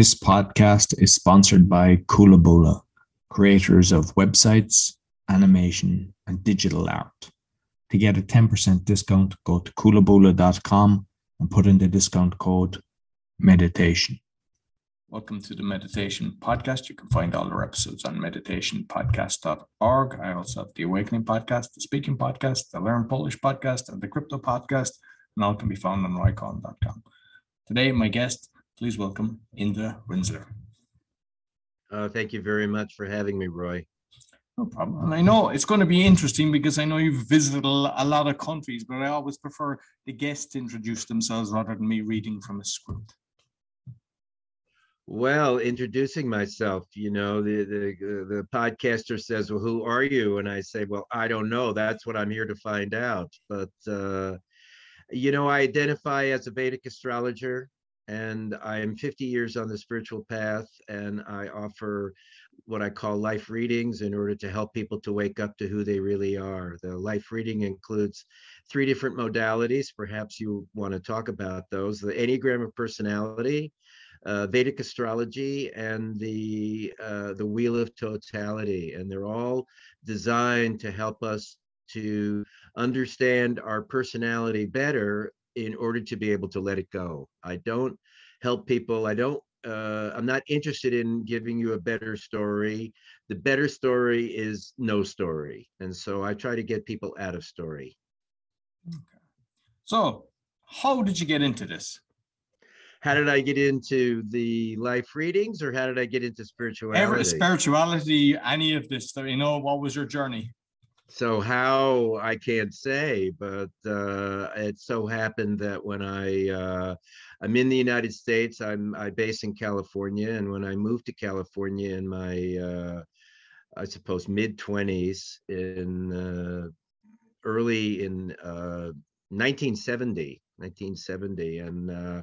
This podcast is sponsored by Coolabulla, creators of websites, animation, and digital art. To get a 10% discount, go to coolabulla.com and put in the discount code meditation. Welcome to the Meditation Podcast. You can find all our episodes on meditationpodcast.org. I also have the Awakening Podcast, the Speaking Podcast, the Learn Polish Podcast, and the Crypto Podcast, and all can be found on roycoughlan.com. Today, my guest, please welcome Indra Rinzler. Uh, thank you very much for having me, Roy. No problem. And I know it's going to be interesting because I know you've visited a lot of countries, but I always prefer the guests to introduce themselves rather than me reading from a script. Well, introducing myself, you know, the the the podcaster says, "Well, who are you?" And I say, "Well, I don't know. That's what I'm here to find out." But uh, you know, I identify as a Vedic astrologer, and I am 50 years on the spiritual path, and I offer what I call life readings in order to help people to wake up to who they really are. The life reading includes three different modalities. Perhaps you want to talk about those: the Enneagram of Personality uh, Vedic astrology and the uh, the Wheel of Totality, and they're all designed to help us to understand our personality better in order to be able to let it go. I don't help people. I don't. Uh, I'm not interested in giving you a better story. The better story is no story, and so I try to get people out of story. Okay. So, how did you get into this? how did I get into the life readings or how did I get into spirituality? Every, spirituality, any of this, you know, what was your journey? So how I can't say, but uh, it so happened that when I uh, I'm in the United States, I'm I base in California, and when I moved to California in my uh, I suppose mid twenties in uh, early in 1970, uh, 1970, and uh,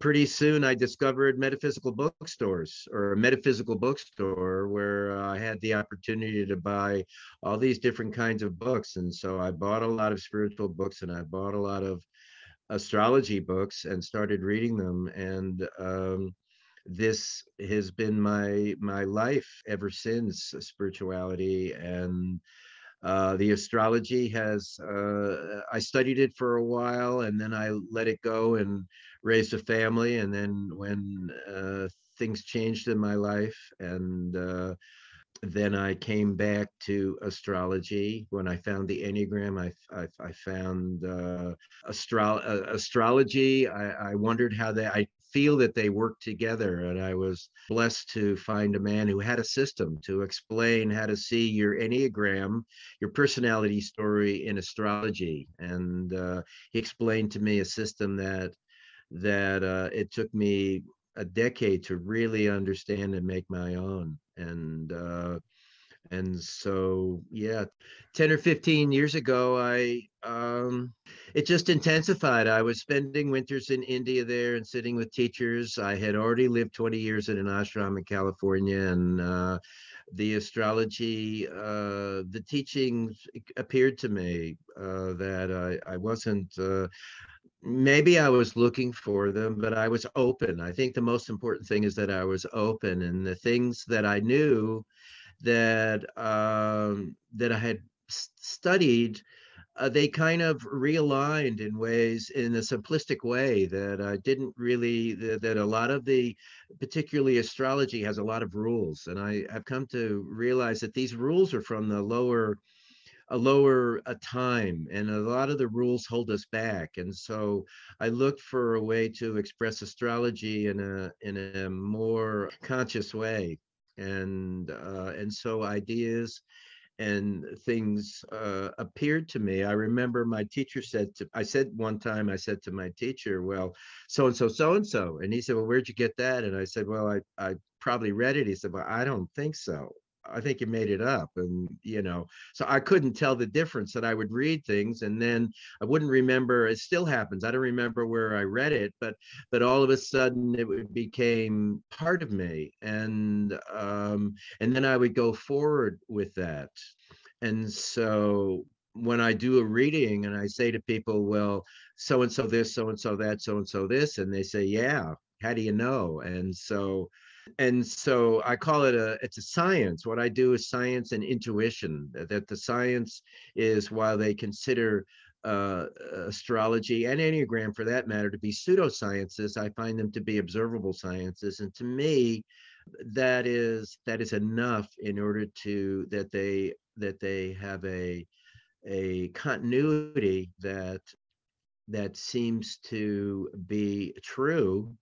pretty soon I discovered metaphysical bookstores or a metaphysical bookstore where I had the opportunity to buy all these different kinds of books. And so I bought a lot of spiritual books and I bought a lot of astrology books and started reading them. And um, this has been my my life ever since spirituality and uh, the astrology has uh, i studied it for a while and then i let it go and raised a family and then when uh, things changed in my life and uh, then I came back to astrology. When I found the Enneagram, I, I, I found uh, astro- uh, astrology. I, I wondered how they, I feel that they work together. And I was blessed to find a man who had a system to explain how to see your Enneagram, your personality story in astrology. And uh, he explained to me a system that that uh, it took me a decade to really understand and make my own and uh, and so yeah 10 or 15 years ago i um, it just intensified. I was spending winters in india there and sitting with teachers. I had already lived 20 years in an ashram in california and uh, the astrology uh, the teachings appeared to me uh, that i, I wasn't uh, maybe I was looking for them, but I was open. I think the most important thing is that I was open, and the things that I knew that um, that I had studied, uh, they kind of realigned in ways in a simplistic way that I didn't really that, that a lot of the particularly astrology has a lot of rules, and I have come to realize that these rules are from the lower a lower a time and a lot of the rules hold us back and so i look for a way to express astrology in a in a more conscious way and uh, and so ideas and things uh, appeared to me. I remember my teacher said to, I said one time, I said to my teacher, well, so and so, so and so. And he said, well, where'd you get that? And I said, well, I, I probably read it. He said, well, I don't think so. I think you made it up. And, you know, so I couldn't tell the difference that I would read things and then I wouldn't remember. It still happens. I don't remember where I read it, but, but all of a sudden it became part of me. And, um, and then I would go forward with that. And so when I do a reading and I say to people, well, so and so this, so and so that, so and so this, and they say, yeah, how do you know? And so and so i call it a it's a science. What i do is science and intuition that the science is while they consider uh, astrology and enneagram for that matter to be pseudosciences i find them to be observable sciences. And to me that is that is enough in order to that they that they have a a continuity that that seems to be true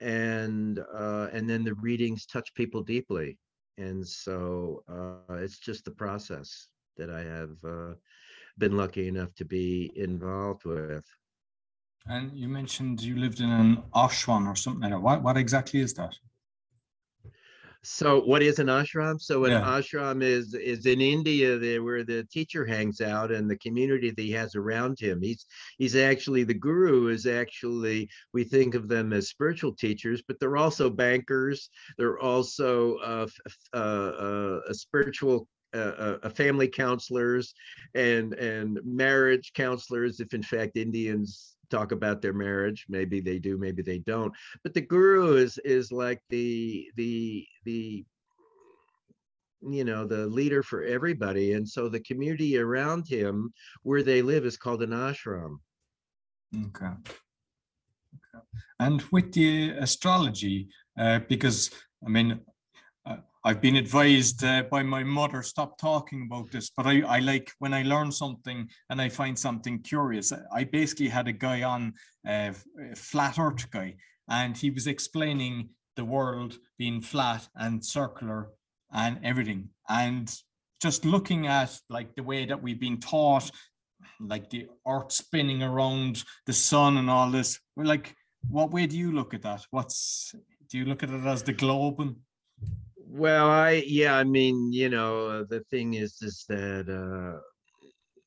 and uh, and then the readings touch people deeply. And so uh, it's just the process that i have uh, been lucky enough to be involved with. And you mentioned you lived in an ashram or something like that. What, what exactly is that so what is an ashram? So an yeah. ashram is is in India there where the teacher hangs out and the community that he has around him. He's he's actually the guru is actually we think of them as spiritual teachers, but they're also bankers. They're also uh, uh, uh, a spiritual uh, uh, family counselors and and marriage counselors if in fact indians talk about their marriage maybe they do maybe they don't but the guru is is like the the the you know the leader for everybody and so the community around him where they live is called an ashram. Okay. Okay. And with the astrology uh, because i mean I've been advised uh, by my mother stop talking about this, but I, I like when I learn something and I find something curious. I basically had a guy on, uh, a flat Earth guy, and he was explaining the world being flat and circular and everything, and just looking at like the way that we've been taught, like the Earth spinning around the sun and all this. Like, what way do you look at that? What's do you look at it as the globe and well, I yeah, I mean, you know, uh, the thing is, is that uh,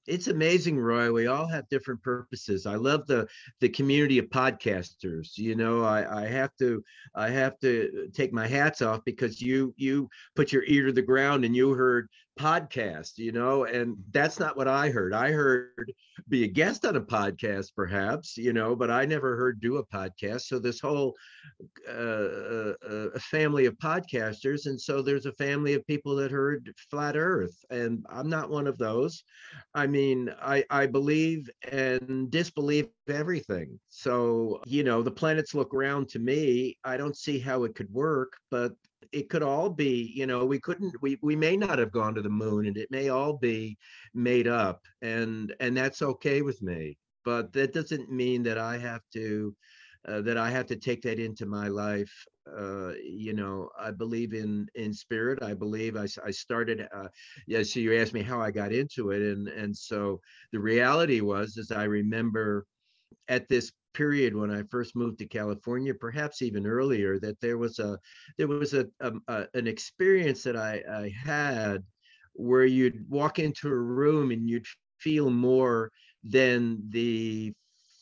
it's amazing, Roy. We all have different purposes. I love the the community of podcasters. You know, I I have to I have to take my hats off because you you put your ear to the ground and you heard podcast, you know, and that's not what I heard. I heard be a guest on a podcast, perhaps, you know, but I never heard do a podcast. So this whole uh, uh, uh family of podcasters, and so there's a family of people that heard flat Earth, and I'm not one of those. I mean, I I believe and disbelieve everything. So you know, the planets look round to me. I don't see how it could work, but it could all be you know we couldn't we we may not have gone to the moon and it may all be made up and and that's okay with me but that doesn't mean that i have to uh, that i have to take that into my life uh, you know i believe in in spirit i believe i, I started uh, yeah so you asked me how i got into it and and so the reality was is i remember at this period when I first moved to California, perhaps even earlier, that there was a there was a, a, um, a an experience that I, I had where you'd walk into a room and you'd feel more than the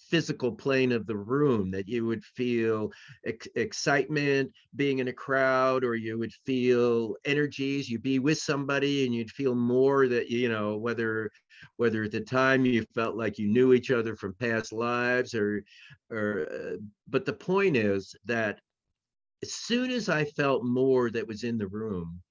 physical plane of the room that you would feel ex- excitement being in a crowd or you would feel energies you'd be with somebody and you'd feel more that you know whether whether at the time you felt like you knew each other from past lives or or uh, but the point is that as soon as i felt more that was in the room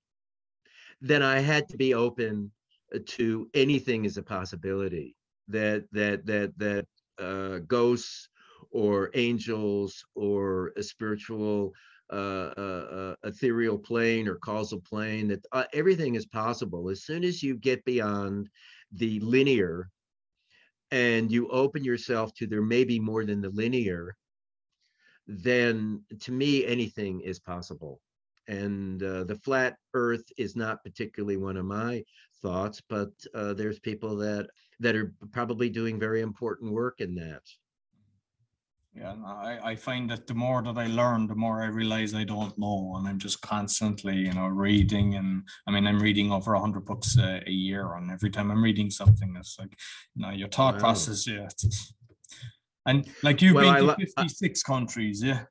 then i had to be open uh, to anything as a possibility that that that that uh, ghosts or angels or a spiritual uh, uh, uh, ethereal plane or causal plane that uh, everything is possible. As soon as you get beyond the linear and you open yourself to there may be more than the linear then to me anything is possible. And uh, the flat earth is not particularly one of my thoughts but uh, there's people that that are probably doing very important work in that yeah I, I find that the more that i learn the more i realize i don't know and i'm just constantly you know reading and i mean i'm reading over 100 books a, a year and every time i'm reading something it's like you know your thought wow. process yeah and like you've well, been to 56 I, countries yeah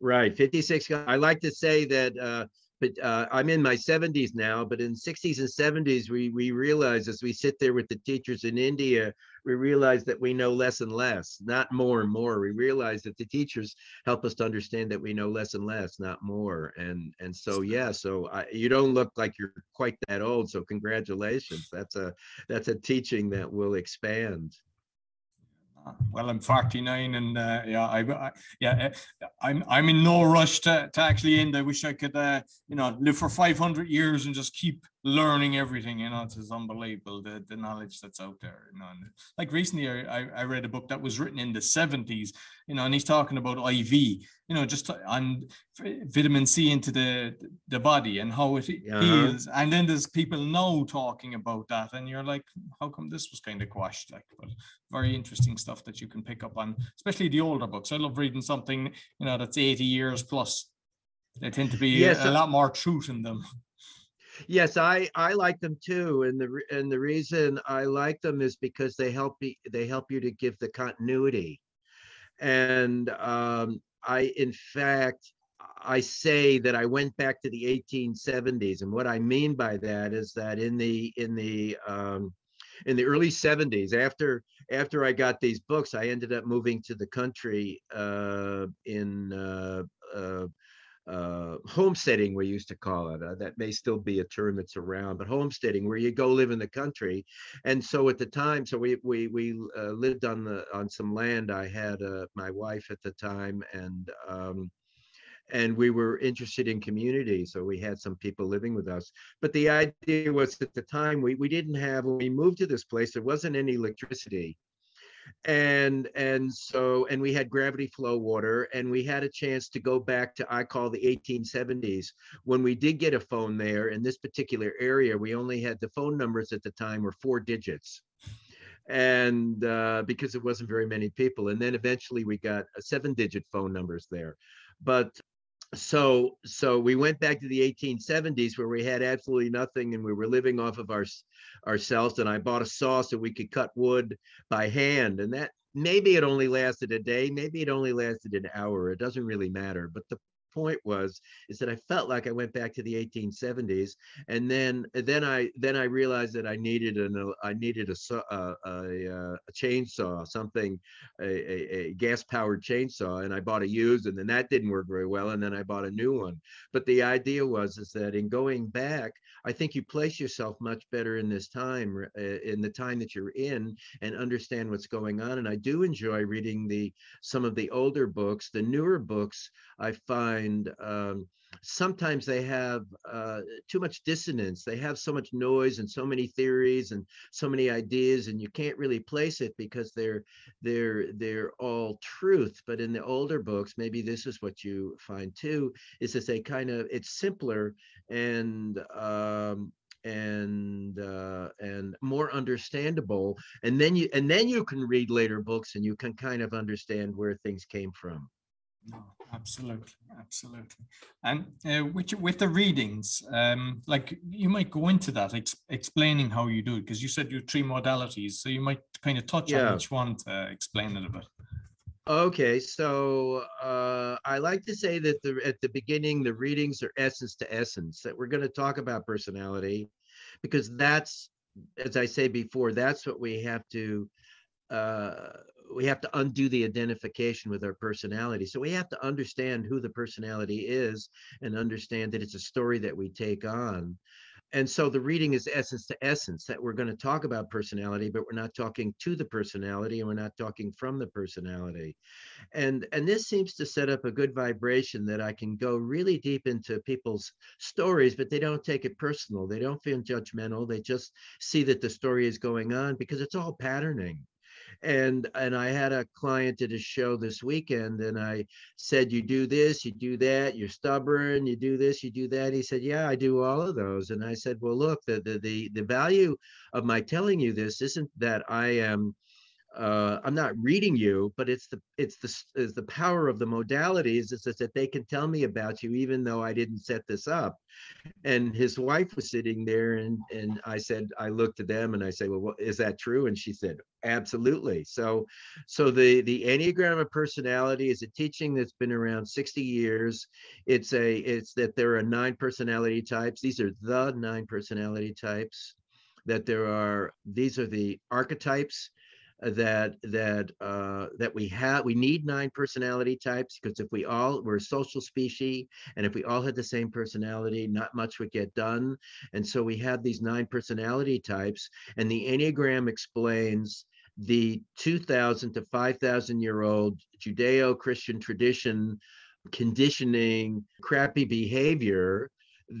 right 56 i like to say that uh but uh, I'm in my 70s now. But in 60s and 70s, we we realize as we sit there with the teachers in India, we realize that we know less and less, not more and more. We realize that the teachers help us to understand that we know less and less, not more. And and so yeah, so I, you don't look like you're quite that old. So congratulations. That's a that's a teaching that will expand well, I'm 49, and uh, yeah, I, I, yeah, uh, I'm I'm in no rush to, to actually end. I wish I could, uh, you know, live for 500 years and just keep learning everything. You know, it's just unbelievable the, the knowledge that's out there. You know, and like recently, I, I read a book that was written in the 70s. You know, and he's talking about IV. You know, just on vitamin C into the the body and how it uh-huh. heals. And then there's people now talking about that, and you're like, how come this was kind of quashed? Like, but very interesting stuff that you can pick up on, especially the older books. I love reading something you know that's 80 years plus. They tend to be yes, a, a lot more truth in them. Yes, I I like them too, and the and the reason I like them is because they help me they help you to give the continuity, and um, I in fact I say that I went back to the 1870s, and what I mean by that is that in the in the um, in the early 70s, after after I got these books, I ended up moving to the country uh, in uh, uh, uh, homesteading, we used to call it. Uh, that may still be a term that's around, but homesteading, where you go live in the country. And so at the time, so we we we uh, lived on the on some land. I had uh, my wife at the time, and um, and we were interested in community, so we had some people living with us. But the idea was at the time we we didn't have when we moved to this place, there wasn't any electricity and and so and we had gravity flow water and we had a chance to go back to i call the 1870s when we did get a phone there in this particular area we only had the phone numbers at the time were four digits. And uh, because it wasn't very many people and then eventually we got seven digit phone numbers there. But so so we went back to the 1870s where we had absolutely nothing and we were living off of our ourselves and i bought a saw so we could cut wood by hand and that maybe it only lasted a day maybe it only lasted an hour it doesn't really matter but the point was is that I felt like I went back to the 1870s, and then then I then I realized that I needed an uh, I needed a uh, a, a, a chainsaw, something a, a, a gas powered chainsaw, and I bought a used, and then that didn't work very well, and then I bought a new one. But the idea was is that in going back, I think you place yourself much better in this time, uh, in the time that you're in, and understand what's going on. And I do enjoy reading the some of the older books. The newer books I find um, sometimes they have uh, too much dissonance. They have so much noise and so many theories and so many ideas, and you can't really place it because they're they're they're all truth. But in the older books, maybe this is what you find too: is that they kind of it's simpler and um, and uh, and more understandable. And then you and then you can read later books and you can kind of understand where things came from. No, absolutely, absolutely. And uh, with with the readings, um, like you might go into that, ex- explaining how you do it, because you said you three modalities, so you might kind of touch yeah. on each one to explain it a bit. Okay, so uh, I like to say that the at the beginning the readings are essence to essence. That we're going to talk about personality, because that's, as I say before, that's what we have to uh, we have to undo the identification with our personality. So we have to understand who the personality is and understand that it's a story that we take on. And so the reading is essence to essence that we're going to talk about personality, but we're not talking to the personality and we're not talking from the personality. And and this seems to set up a good vibration that I can go really deep into people's stories, but they don't take it personal. They don't feel judgmental. They just see that the story is going on because it's all patterning and and i had a client at a show this weekend and i said you do this you do that you're stubborn you do this you do that he said yeah i do all of those and i said well look the the the, the value of my telling you this isn't that i am uh, I'm not reading you, but it's the it's the is the power of the modalities. It's that they can tell me about you, even though I didn't set this up. And his wife was sitting there, and and I said I looked at them and I said, well, what, is that true? And she said, absolutely. So, so the the Enneagram of personality is a teaching that's been around 60 years. It's a it's that there are nine personality types. These are the nine personality types. That there are these are the archetypes that that uh, that we have we need nine personality types because if we all we're a social species and if we all had the same personality not much would get done and so we have these nine personality types and the enneagram explains the 2000 to 5000 year old judeo-christian tradition conditioning crappy behavior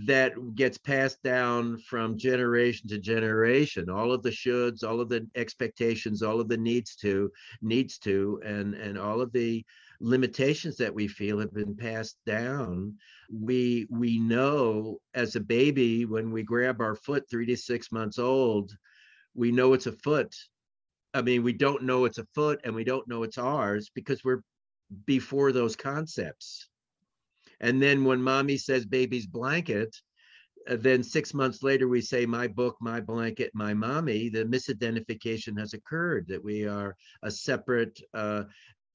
that gets passed down from generation to generation. All of the shoulds all of the expectations all of the needs to needs to and and all of the limitations that we feel have been passed down. We we know as a baby when we grab our foot 3 to 6 months old we know it's a foot i mean we don't know it's a foot and we don't know it's ours because we're before those concepts and then when mommy says baby's blanket, uh, then six months later we say my book, my blanket, my mommy. The misidentification has occurred that we are a separate. Uh,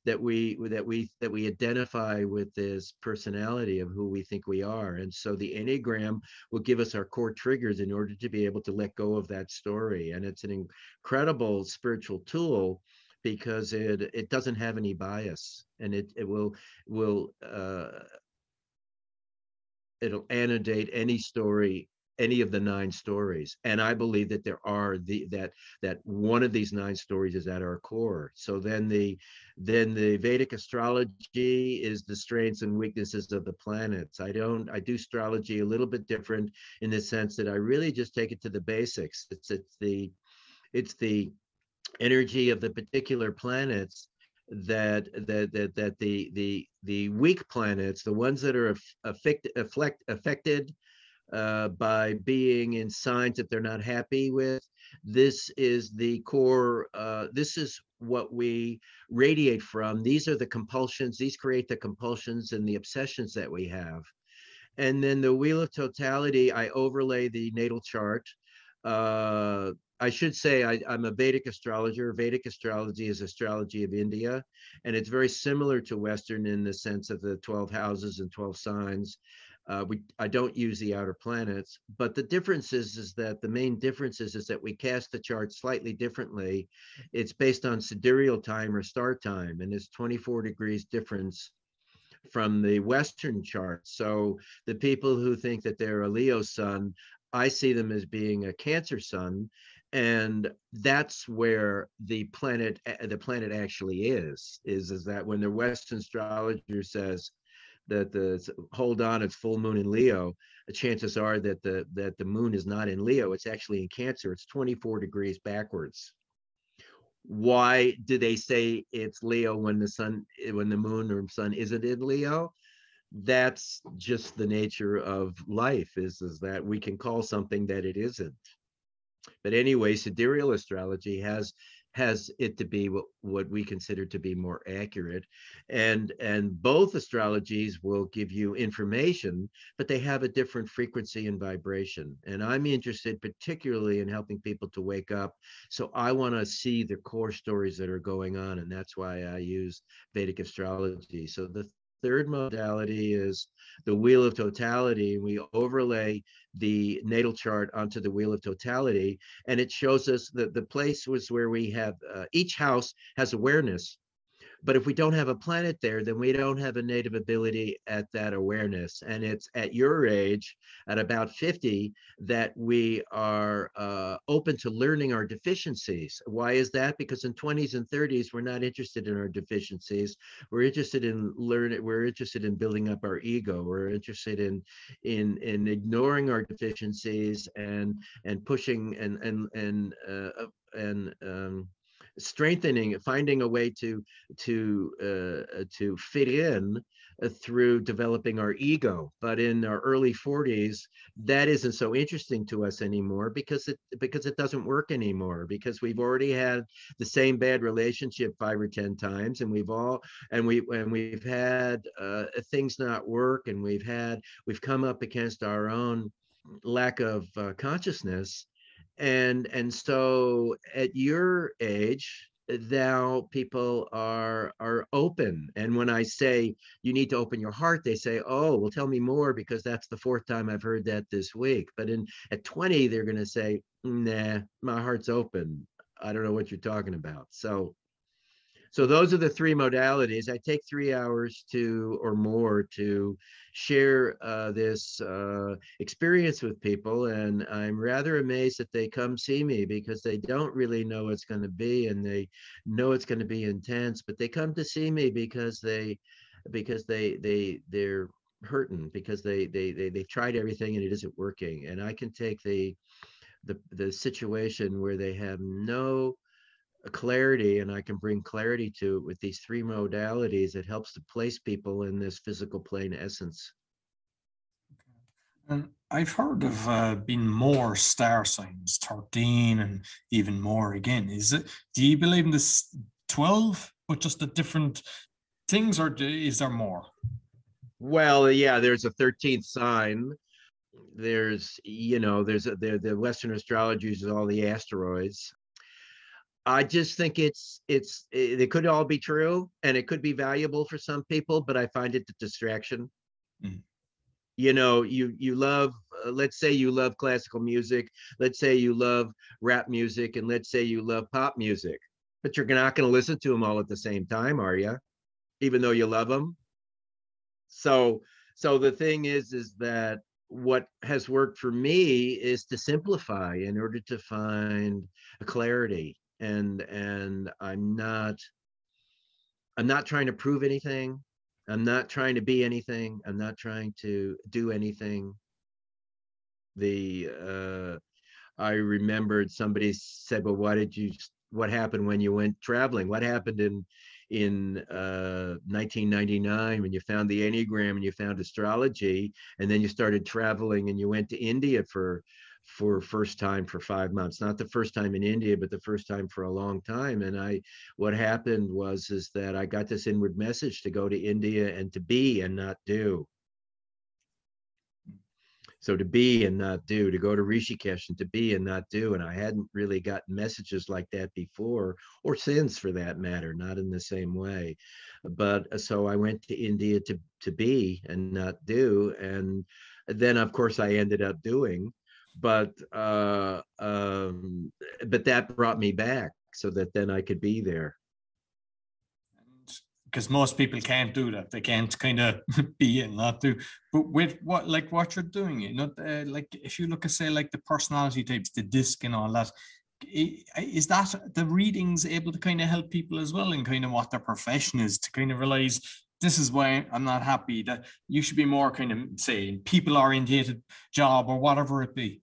that we that we that we identify with this personality of who we think we are. And so the enneagram will give us our core triggers in order to be able to let go of that story. And it's an incredible spiritual tool because it it doesn't have any bias and it it will will uh, it'll annotate any story any of the nine stories and i believe that there are the that that one of these nine stories is at our core. So then the then the vedic astrology is the strengths and weaknesses of the planets. I don't i do astrology a little bit different in the sense that i really just take it to the basics. It's it's the it's the energy of the particular planets that that that that the the the weak planets, the ones that are affect, affect, affected uh, by being in signs that they're not happy with, this is the core. Uh, this is what we radiate from. These are the compulsions. These create the compulsions and the obsessions that we have. And then the wheel of totality, I overlay the natal chart. Uh, I should say I, am a Vedic astrologer. Vedic astrology is astrology of India, and it's very similar to Western in the sense of the 12 houses and 12 signs. Uh, we I don't use the outer planets, but the difference is, is that the main difference is, is that we cast the chart slightly differently. It's based on sidereal time or star time, and it's 24 degrees difference from the Western chart. So the people who think that they're a Leo sun, I see them as being a Cancer sun, and that's where the planet the planet actually is is is that when the western astrologer says that the hold on it's full moon in leo the chances are that the that the moon is not in leo it's actually in cancer it's 24 degrees backwards. Why do they say it's leo when the sun when the moon or sun isn't in leo? That's just the nature of life is is that we can call something that it isn't. But anyway, sidereal astrology has has it to be what, what we consider to be more accurate and and both astrologies will give you information but they have a different frequency and vibration and i'm interested particularly in helping people to wake up so i want to see the core stories that are going on and that's why i use vedic astrology so the third modality is the wheel of totality. We overlay the natal chart onto the wheel of totality, and it shows us that the place was where we have uh, each house has awareness but if we don't have a planet there, then we don't have a native ability at that awareness. And it's at your age, at about 50, that we are uh, open to learning our deficiencies. Why is that? Because in 20s and 30s, we're not interested in our deficiencies. We're interested in learning. We're interested in building up our ego. We're interested in in in ignoring our deficiencies and and pushing and and and uh, and um, strengthening, finding a way to to uh, uh, to fit in uh, through developing our ego. But in our early 40s, that isn't so interesting to us anymore because it because it doesn't work anymore because we've already had the same bad relationship five or ten times, and we've all and we and we've had uh, things not work, and we've had we've come up against our own lack of uh, consciousness and and so at your age now people are are open. And when i say you need to open your heart they say oh well tell me more because that's the fourth time i've heard that this week. But in at 20 they're going to say nah my heart's open. I don't know what you're talking about. So so those are the three modalities. I take three hours to or more to share uh, this uh, experience with people, and I'm rather amazed that they come see me because they don't really know what's going to be, and they know it's going to be intense, but they come to see me because they because they they they're hurting because they they they they've tried everything and it isn't working, and I can take the the the situation where they have no clarity and I can bring clarity to it with these three modalities, it helps to place people in this physical plane essence. And I've heard of uh, being more star signs, 13 and even more again. Is it, do you believe in this 12, but just the different things, or do, is there more? Well, yeah, there's a 13th sign. There's, you know, there's a, there, the Western astrology uses all the asteroids. I just think it's it's it, it could all be true and it could be valuable for some people, but I find it a distraction. Mm. You know, you you love uh, let's say you love classical music, let's say you love rap music, and let's say you love pop music, but you're not going to listen to them all at the same time, are you? Even though you love them. So so the thing is is that what has worked for me is to simplify in order to find a clarity and and i'm not i'm not trying to prove anything. I'm not trying to be anything. I'm not trying to do anything. The uh i remembered somebody said well why did you what happened when you went traveling? What happened in in uh, 1999 when you found the enneagram and you found astrology and then you started traveling and you went to india for for first time for five months not the first time in india but the first time for a long time. And i what happened was is that i got this inward message to go to india and to be and not do. So to be and not do to go to rishikesh and to be and not do. And i hadn't really gotten messages like that before or since for that matter not in the same way. But uh, so i went to india to to be and not do. And then of course i ended up doing but uh, um, but that brought me back so that then I could be there. Because most people can't do that; they can't kind of be and not do. But with what, like what you're doing, you know, uh, like if you look at say like the personality types, the disc and all that, is that the readings able to kind of help people as well in kind of what their profession is to kind of realize this is why I'm not happy. That you should be more kind of say people orientated job or whatever it be.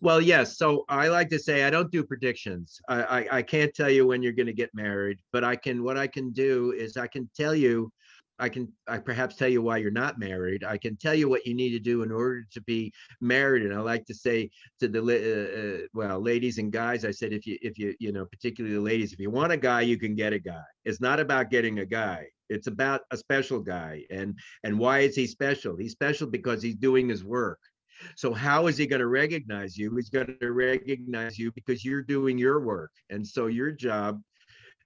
Well, yes. So I like to say I don't do predictions. I, I, I can't tell you when you're going to get married, but I can. What I can do is I can tell you. I can I perhaps tell you why you're not married. I can tell you what you need to do in order to be married. And I like to say to the uh, uh, well, ladies and guys, I said if you if you you know particularly the ladies, if you want a guy, you can get a guy. It's not about getting a guy. It's about a special guy. And and why is he special? He's special because he's doing his work. So how is he going to recognize you? He's going to recognize you because you're doing your work. And so your job,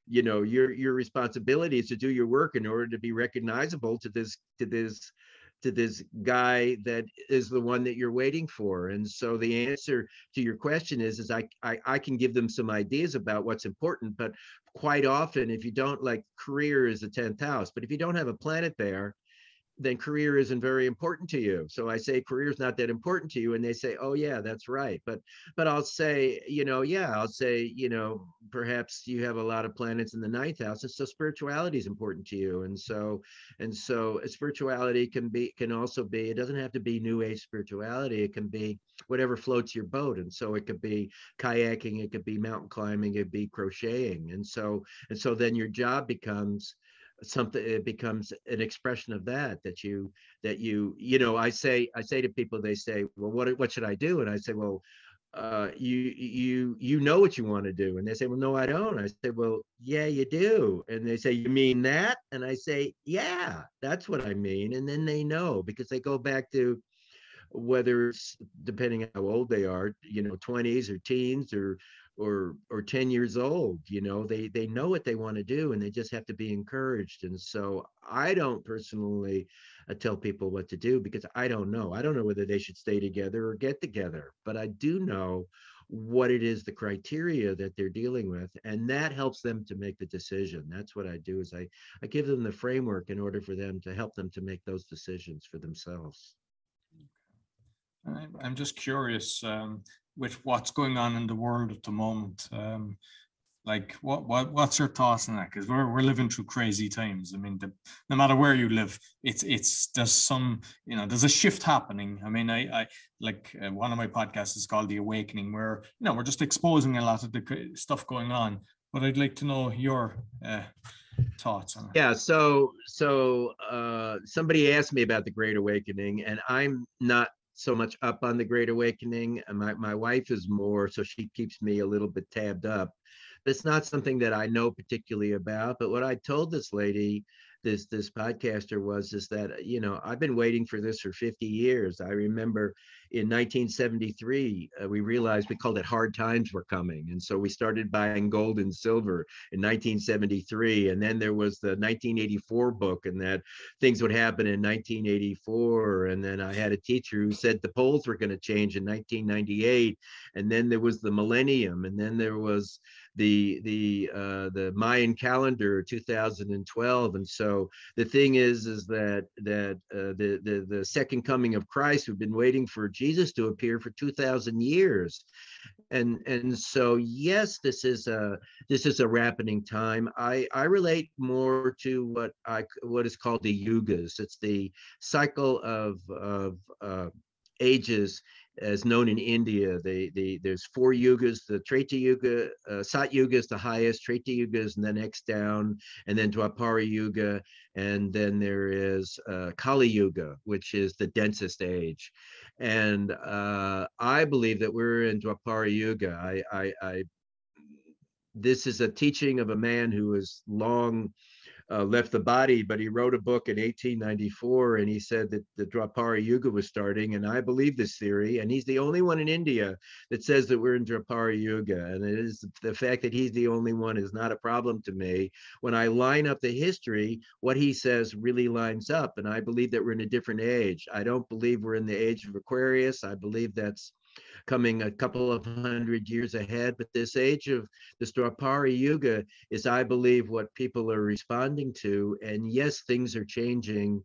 you know, your your responsibility is to do your work in order to be recognizable to this to this to this guy that is the one that you're waiting for and so the answer to your question is is I, I i can give them some ideas about what's important but quite often if you don't like career is the 10th house but if you don't have a planet there then career isn't very important to you. So i say career is not that important to you and they say oh yeah that's right. But but i'll say you know yeah i'll say you know perhaps you have a lot of planets in the ninth house and so spirituality is important to you. And so and so spirituality can be can also be it doesn't have to be new age spirituality it can be whatever floats your boat. And so it could be kayaking it could be mountain climbing it could be crocheting. And so and so then your job becomes something it becomes an expression of that that you that you you know i say i say to people they say well what what should i do? And i say well uh, you you you know what you want to do. And they say well no i don't. I say well yeah you do. And they say you mean that? And i say yeah that's what i mean. And then they know because they go back to whether it's depending how old they are, you know, 20s or teens or or or 10 years old you know they they know what they want to do and they just have to be encouraged. And so i don't personally uh, tell people what to do because i don't know. I don't know whether they should stay together or get together but i do know what it is the criteria that they're dealing with and that helps them to make the decision. That's what i do is i i give them the framework in order for them to help them to make those decisions for themselves. I'm just curious um, with what's going on in the world at the moment. Um, like what what what's your thoughts on that? Because we're we're living through crazy times. I mean, the, no matter where you live, it's it's there's some you know there's a shift happening. I mean, I I like uh, one of my podcasts is called The Awakening, where you know we're just exposing a lot of the stuff going on. But I'd like to know your uh, thoughts on it. Yeah. So so uh, somebody asked me about the Great Awakening, and I'm not so much up on the Great Awakening. My, my wife is more, so she keeps me a little bit tabbed up. It's not something that I know particularly about. But what I told this lady, this this podcaster, was is that you know I've been waiting for this for 50 years. I remember in 1973, uh, we realized we called it hard times were coming. And so we started buying gold and silver in 1973. And then there was the 1984 book, and that things would happen in 1984. And then I had a teacher who said the poles were going to change in 1998. And then there was the millennium. And then there was the the uh, the Mayan calendar 2012 and so the thing is is that that uh, the the the second coming of Christ we've been waiting for Jesus to appear for 2000 years. And and so yes this is a this is a rappening time. I i relate more to what i what is called the yugas. It's the cycle of of uh, ages as known in India. They, they, there's four yugas. The Treta Yuga, uh, Sat Yuga is the highest, Treta Yuga is the next down, and then Dwapara Yuga, and then there is uh, Kali Yuga, which is the densest age. And uh, I believe that we're in Dwapara Yuga. I, I, I, this is a teaching of a man who was long uh, left the body, but he wrote a book in 1894 and he said that the Dwapara Yuga was starting. And I believe this theory. And he's the only one in India that says that we're in Dwapara Yuga. And it is the fact that he's the only one is not a problem to me. When I line up the history, what he says really lines up. And I believe that we're in a different age. I don't believe we're in the age of Aquarius. I believe that's coming a couple of hundred years ahead. But this age of the Dwapara Yuga is, I believe, what people are responding to. And yes, things are changing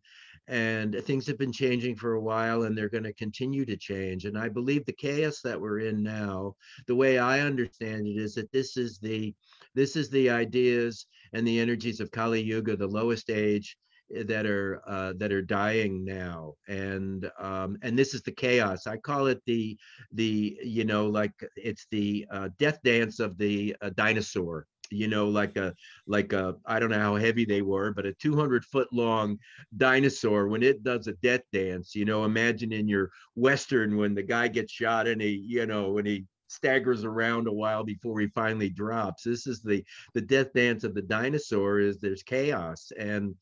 and things have been changing for a while and they're going to continue to change and i believe the chaos that we're in now the way i understand it is that this is the this is the ideas and the energies of kali yuga the lowest age that are uh, that are dying now and um, and this is the chaos. I call it the the you know like it's the uh, death dance of the uh, dinosaur you know like a like a i don't know how heavy they were but a 200 foot long dinosaur when it does a death dance you know imagine in your western when the guy gets shot and he you know when he staggers around a while before he finally drops. This is the the death dance of the dinosaur is there's chaos and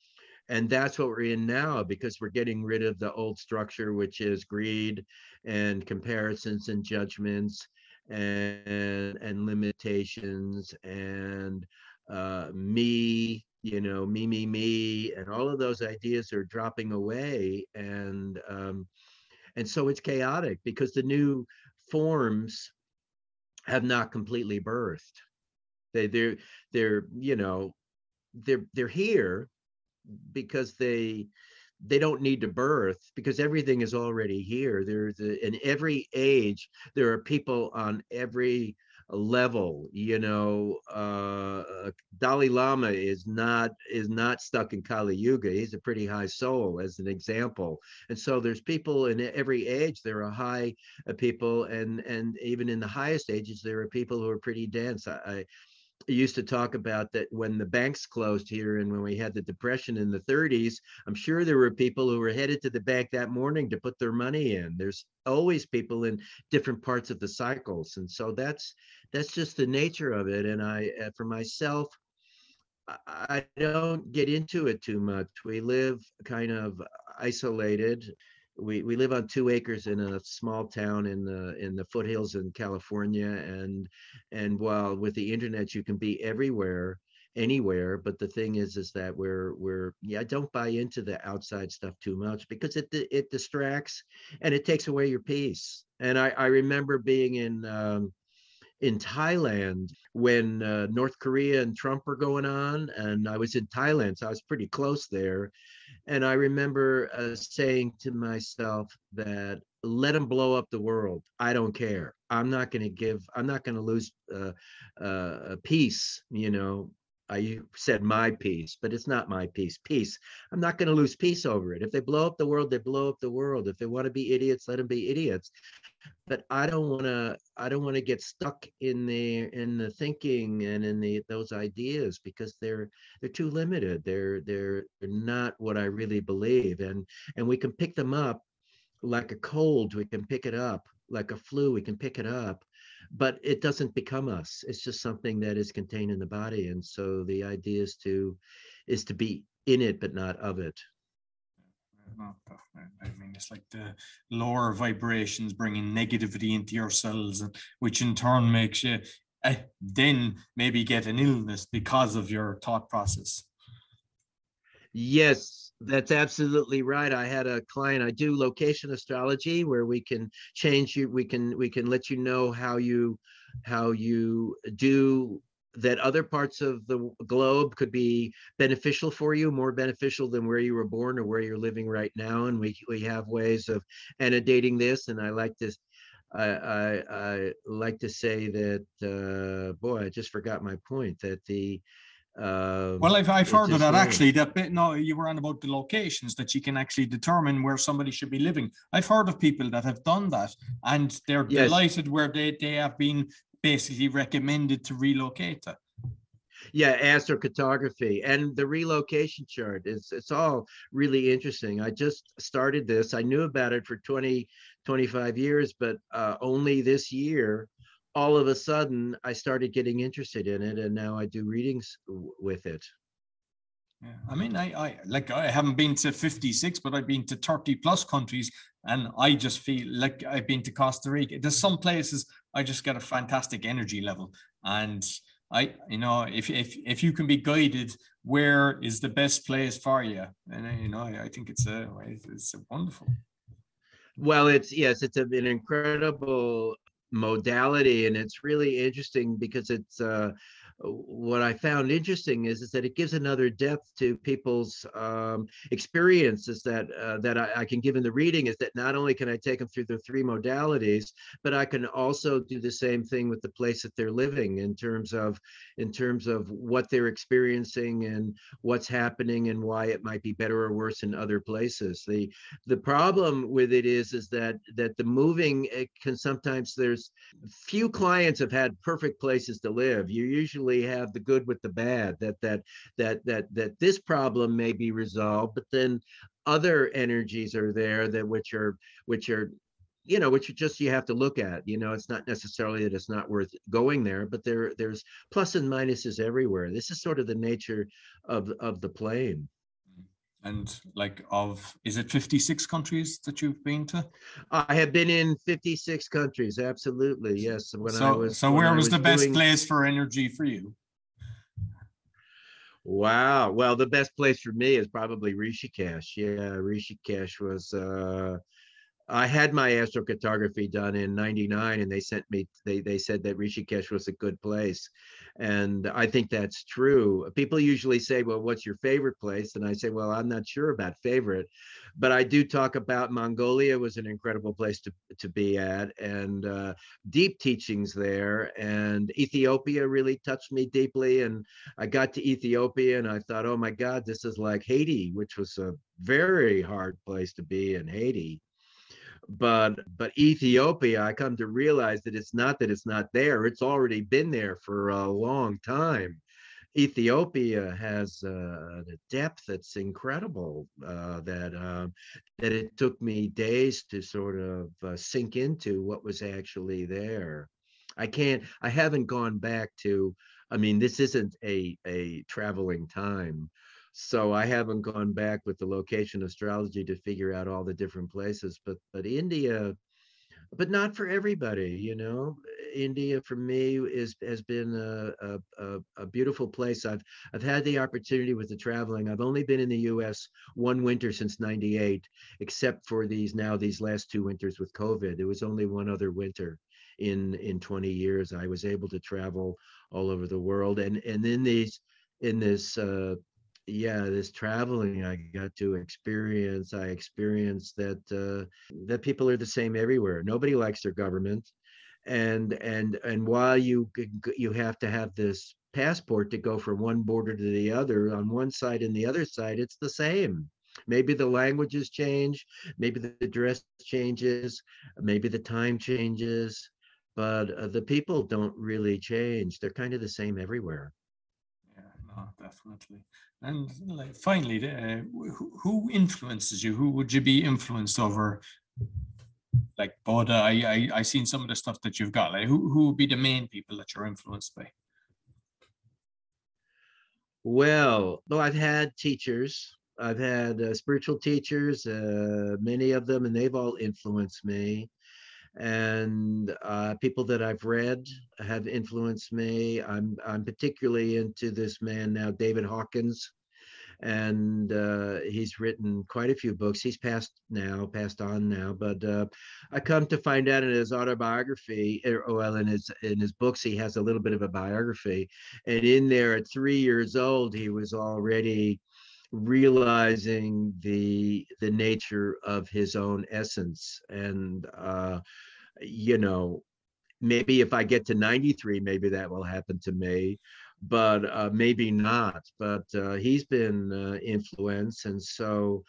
and that's what we're in now because we're getting rid of the old structure which is greed and comparisons and judgments and and limitations and uh, me you know me me me and all of those ideas are dropping away and um, and so it's chaotic because the new forms have not completely birthed. They they're they're you know they're they're here because they they don't need to birth because everything is already here. There's a, in every age there are people on every level you know uh, uh dalai lama is not is not stuck in kali yuga. He's a pretty high soul as an example. And so there's people in every age there are high uh, people and and even in the highest ages there are people who are pretty dense. I, I used to talk about that when the banks closed here and when we had the depression in the 30s i'm sure there were people who were headed to the bank that morning to put their money in. There's always people in different parts of the cycles and so that's that's just the nature of it and i uh, for myself i don't get into it too much. We live kind of isolated we we live on two acres in a small town in the in the foothills in California, and and while with the internet you can be everywhere anywhere but the thing is is that we're we're yeah don't buy into the outside stuff too much because it it distracts and it takes away your peace. And i i remember being in um in thailand when uh, north korea and trump were going on and i was in thailand so i was pretty close there and i remember uh, saying to myself that let them blow up the world. I don't care. I'm not going to give i'm not going to lose uh, uh, peace you know I said my peace, but it's not my peace. Peace. I'm not going to lose peace over it. If they blow up the world, they blow up the world. If they want to be idiots, let them be idiots. But I don't want to. I don't want to get stuck in the in the thinking and in the those ideas because they're they're too limited. They're they're they're not what I really believe. And and we can pick them up like a cold. We can pick it up like a flu. We can pick it up but it doesn't become us it's just something that is contained in the body and so the idea is to is to be in it but not of it I mean, it's like the lower vibrations bringing negativity into your cells, which in turn makes you uh, then maybe get an illness because of your thought process. Yes, that's absolutely right. I had a client, I do location astrology where we can change you, we can we can let you know how you how you do that other parts of the globe could be beneficial for you, more beneficial than where you were born or where you're living right now. And we we have ways of annotating this. And I like this. I, I, I like to say that uh, boy, I just forgot my point that the uh, well, I've, I've heard of that actually. That bit, no, you were on about the locations that you can actually determine where somebody should be living. I've heard of people that have done that, and they're yes. delighted where they they have been basically recommended to relocate. To. Yeah, astrocartography and the relocation chart is it's all really interesting. I just started this. I knew about it for 20, 25 years, but uh, only this year all of a sudden I started getting interested in it, and now I do readings with it. Yeah, I mean, I, I like I haven't been to 56, but I've been to 30 plus countries, and I just feel like I've been to Costa Rica. There's some places I just get a fantastic energy level, and I, you know, if if if you can be guided, where is the best place for you? And uh, you know, I think it's a it's a wonderful. Well, it's yes, it's an incredible modality and it's really interesting because it's uh, what I found interesting is, is that it gives another depth to people's um, experiences that uh, that I, I, can give in the reading is that not only can I take them through the three modalities, but I can also do the same thing with the place that they're living in terms of in terms of what they're experiencing and what's happening and why it might be better or worse in other places. The the problem with it is is that that the moving can sometimes there's few clients have had perfect places to live. You usually have the good with the bad that that that that that this problem may be resolved but then other energies are there that which are which are you know which just you have to look at you know it's not necessarily that it's not worth going there but there there's plus and minuses everywhere. This is sort of the nature of of the plane and like of is it 56 countries that you've been to i have been in 56 countries absolutely yes when so, i was so where was, was, the best doing... place for energy for you wow well the best place for me is probably rishikesh yeah rishikesh was uh I had my astrocartography done in 99 and they sent me, they, they said that Rishikesh was a good place. And I think that's true. People usually say, well, what's your favorite place? And I say, well, I'm not sure about favorite, but I do talk about Mongolia was an incredible place to, to be at and uh, deep teachings there. And Ethiopia really touched me deeply. And I got to Ethiopia and I thought, oh my God, this is like Haiti, which was a very hard place to be in Haiti but but ethiopia i come to realize that it's not that it's not there it's already been there for a long time. Ethiopia has uh, a depth that's incredible uh, that uh, that it took me days to sort of uh, sink into what was actually there. I can't i haven't gone back to i mean this isn't a a traveling time so I haven't gone back with the location astrology to figure out all the different places. But but India, but not for everybody. You know, India for me is has been a, a, a beautiful place. I've I've had the opportunity with the traveling. I've only been in the U.S. one winter since '98, except for these now these last two winters with COVID. There was only one other winter in in 20 years. I was able to travel all over the world, and and in these in this uh, yeah this traveling i got to experience i experienced that uh, that people are the same everywhere. Nobody likes their government. And and and while you you have to have this passport to go from one border to the other on one side and the other side it's the same. Maybe the languages change maybe the dress changes maybe the time changes but uh, the people don't really change. They're kind of the same everywhere no definitely and like finally uh, who, who influences you who would you be influenced over like Buddha, I, I I seen some of the stuff that you've got. Like who who would be the main people that you're influenced by? Well, well, I've had teachers. I've had uh, spiritual teachers, uh, many of them, and they've all influenced me. And uh, people that I've read have influenced me. I'm I'm particularly into this man now, David Hawkins and uh, he's written quite a few books. He's passed now, passed on now, but uh, I come to find out in his autobiography, or er, well, in his in his books, he has a little bit of a biography, and in there, at three years old, he was already realizing the the nature of his own essence and uh you know maybe if i get to 93 maybe that will happen to me but uh, maybe not. But uh, he's been uh, influenced, and so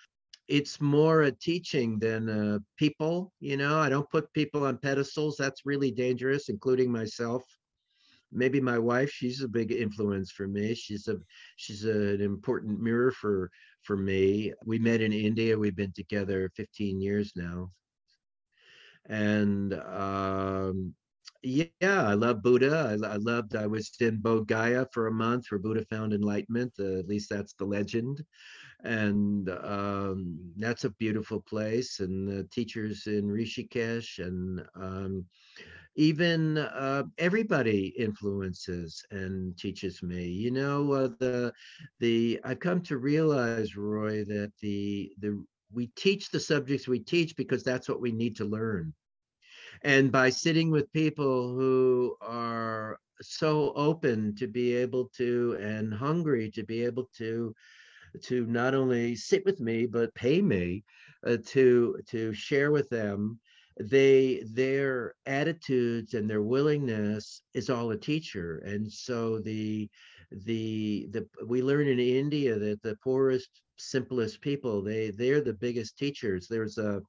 it's more a teaching than uh, people. You know, I don't put people on pedestals. That's really dangerous, including myself. Maybe my wife. She's a big influence for me. She's a she's an important mirror for for me. We met in India. We've been together 15 years now, and um, yeah, I love Buddha. I, I, loved, I was in Bodh Gaya for a month where Buddha found enlightenment. Uh, at least that's the legend. And um, that's a beautiful place. And the teachers in Rishikesh and um, even uh, everybody influences and teaches me. You know, uh, the the I've come to realize, Roy, that the the we teach the subjects we teach because that's what we need to learn. And by sitting with people who are so open to be able to and hungry to be able to to not only sit with me but pay me uh, to to share with them they their attitudes and their willingness is all a teacher. And so the the the we learn in india that the poorest simplest people. They they're the biggest teachers. There's a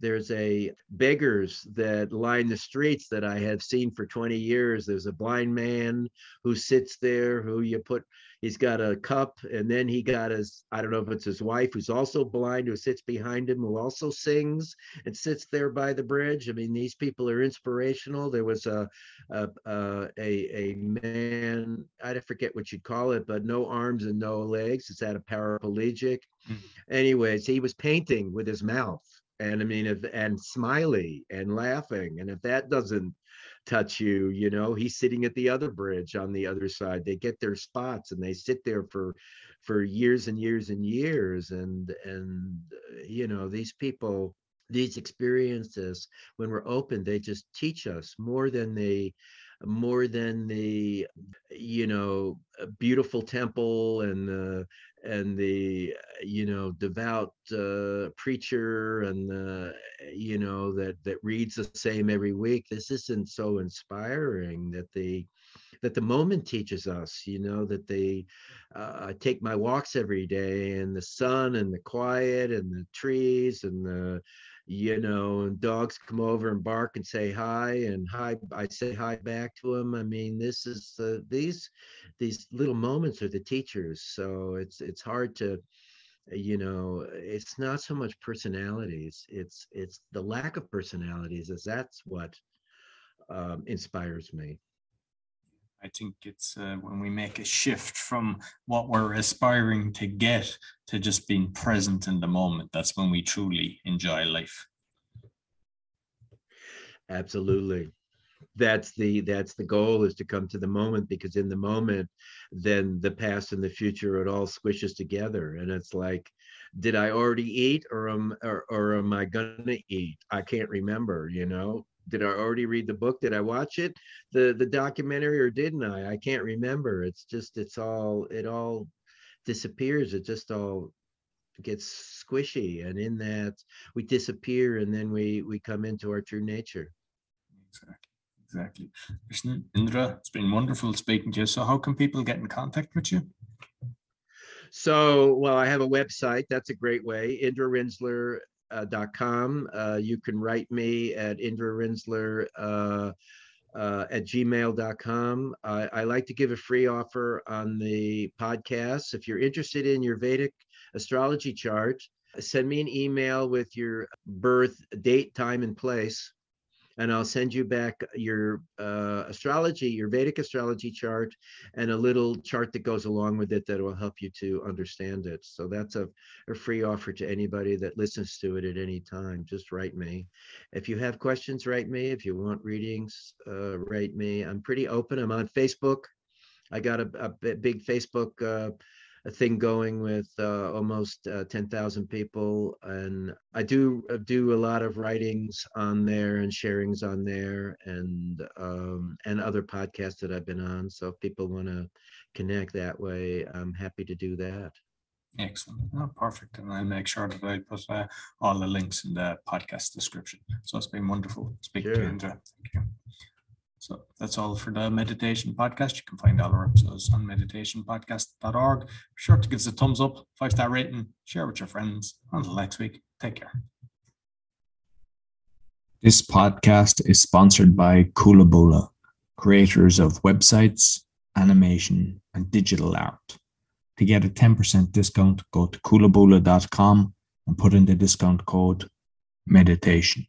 there's a beggars that line the streets that I have seen for 20 years. There's a blind man who sits there who you put he's got a cup and then he got his i don't know if it's his wife who's also blind who sits behind him who also sings and sits there by the bridge. I mean these people are inspirational. There was a a a, a man i forget what you'd call it but no arms and no legs. Is that a paraplegic. Mm-hmm. anyways he was painting with his mouth and I mean, if and smiley and laughing, and if that doesn't touch you, you know, he's sitting at the other bridge on the other side. They get their spots and they sit there for for years and years and years, and and you know, these people, these experiences, when we're open, they just teach us more than the more than the you know beautiful temple and the and the you know devout uh, preacher and the you know that that reads the same every week this isn't so inspiring that the that the moment teaches us you know that they uh, I take my walks every day and the sun and the quiet and the trees and the you know, and dogs come over and bark and say hi, and hi, I say hi back to them. I mean, this is uh, these these little moments are the teachers. So it's it's hard to, you know, it's not so much personalities. It's it's the lack of personalities as that's what um, inspires me. I think it's uh, when we make a shift from what we're aspiring to get to just being present in the moment. That's when we truly enjoy life. Absolutely. That's the that's the goal is to come to the moment because in the moment, then the past and the future it all squishes together and it's like, did I already eat or am or, or am I gonna eat? I can't remember, you know. Did I already read the book? Did I watch it, the the documentary, or didn't I? I can't remember. It's just it's all it all disappears. It just all gets squishy and in that we disappear and then we we come into our true nature Exactly. Exactly. Listen, Indra, it's been wonderful speaking to you. So, how can people get in contact with you? so well i have a website that's a great way indrarinzler uh, dot com. Uh, you can write me at indrarinzler uh, uh, at gmail.com. I, I like to give a free offer on the podcast. If you're interested in your Vedic astrology chart, send me an email with your birth date, time, and place. And I'll send you back your uh, astrology, your Vedic astrology chart, and a little chart that goes along with it that will help you to understand it. So that's a, a free offer to anybody that listens to it at any time. Just write me. If you have questions, write me. If you want readings, uh, write me. I'm pretty open. I'm on Facebook. I got a, a big Facebook uh, a thing going with uh, almost uh, 10,000 people. And I do uh, do a lot of writings on there and sharings on there and um, and other podcasts that I've been on. So if people want to connect that way, I'm happy to do that. Excellent. Oh, perfect. And I'll make sure that I put uh, all the links in the podcast description. So it's been wonderful speaking to you, Sure. Indra. Thank you. So that's all for the meditation podcast. You can find all our episodes on meditationpodcast.org. Be sure to give us a thumbs up, five star rating, share with your friends. Until next week, take care. This podcast is sponsored by Coolabulla, creators of websites, animation, and digital art. To get a 10% discount, go to coolabulla.com and put in the discount code meditation.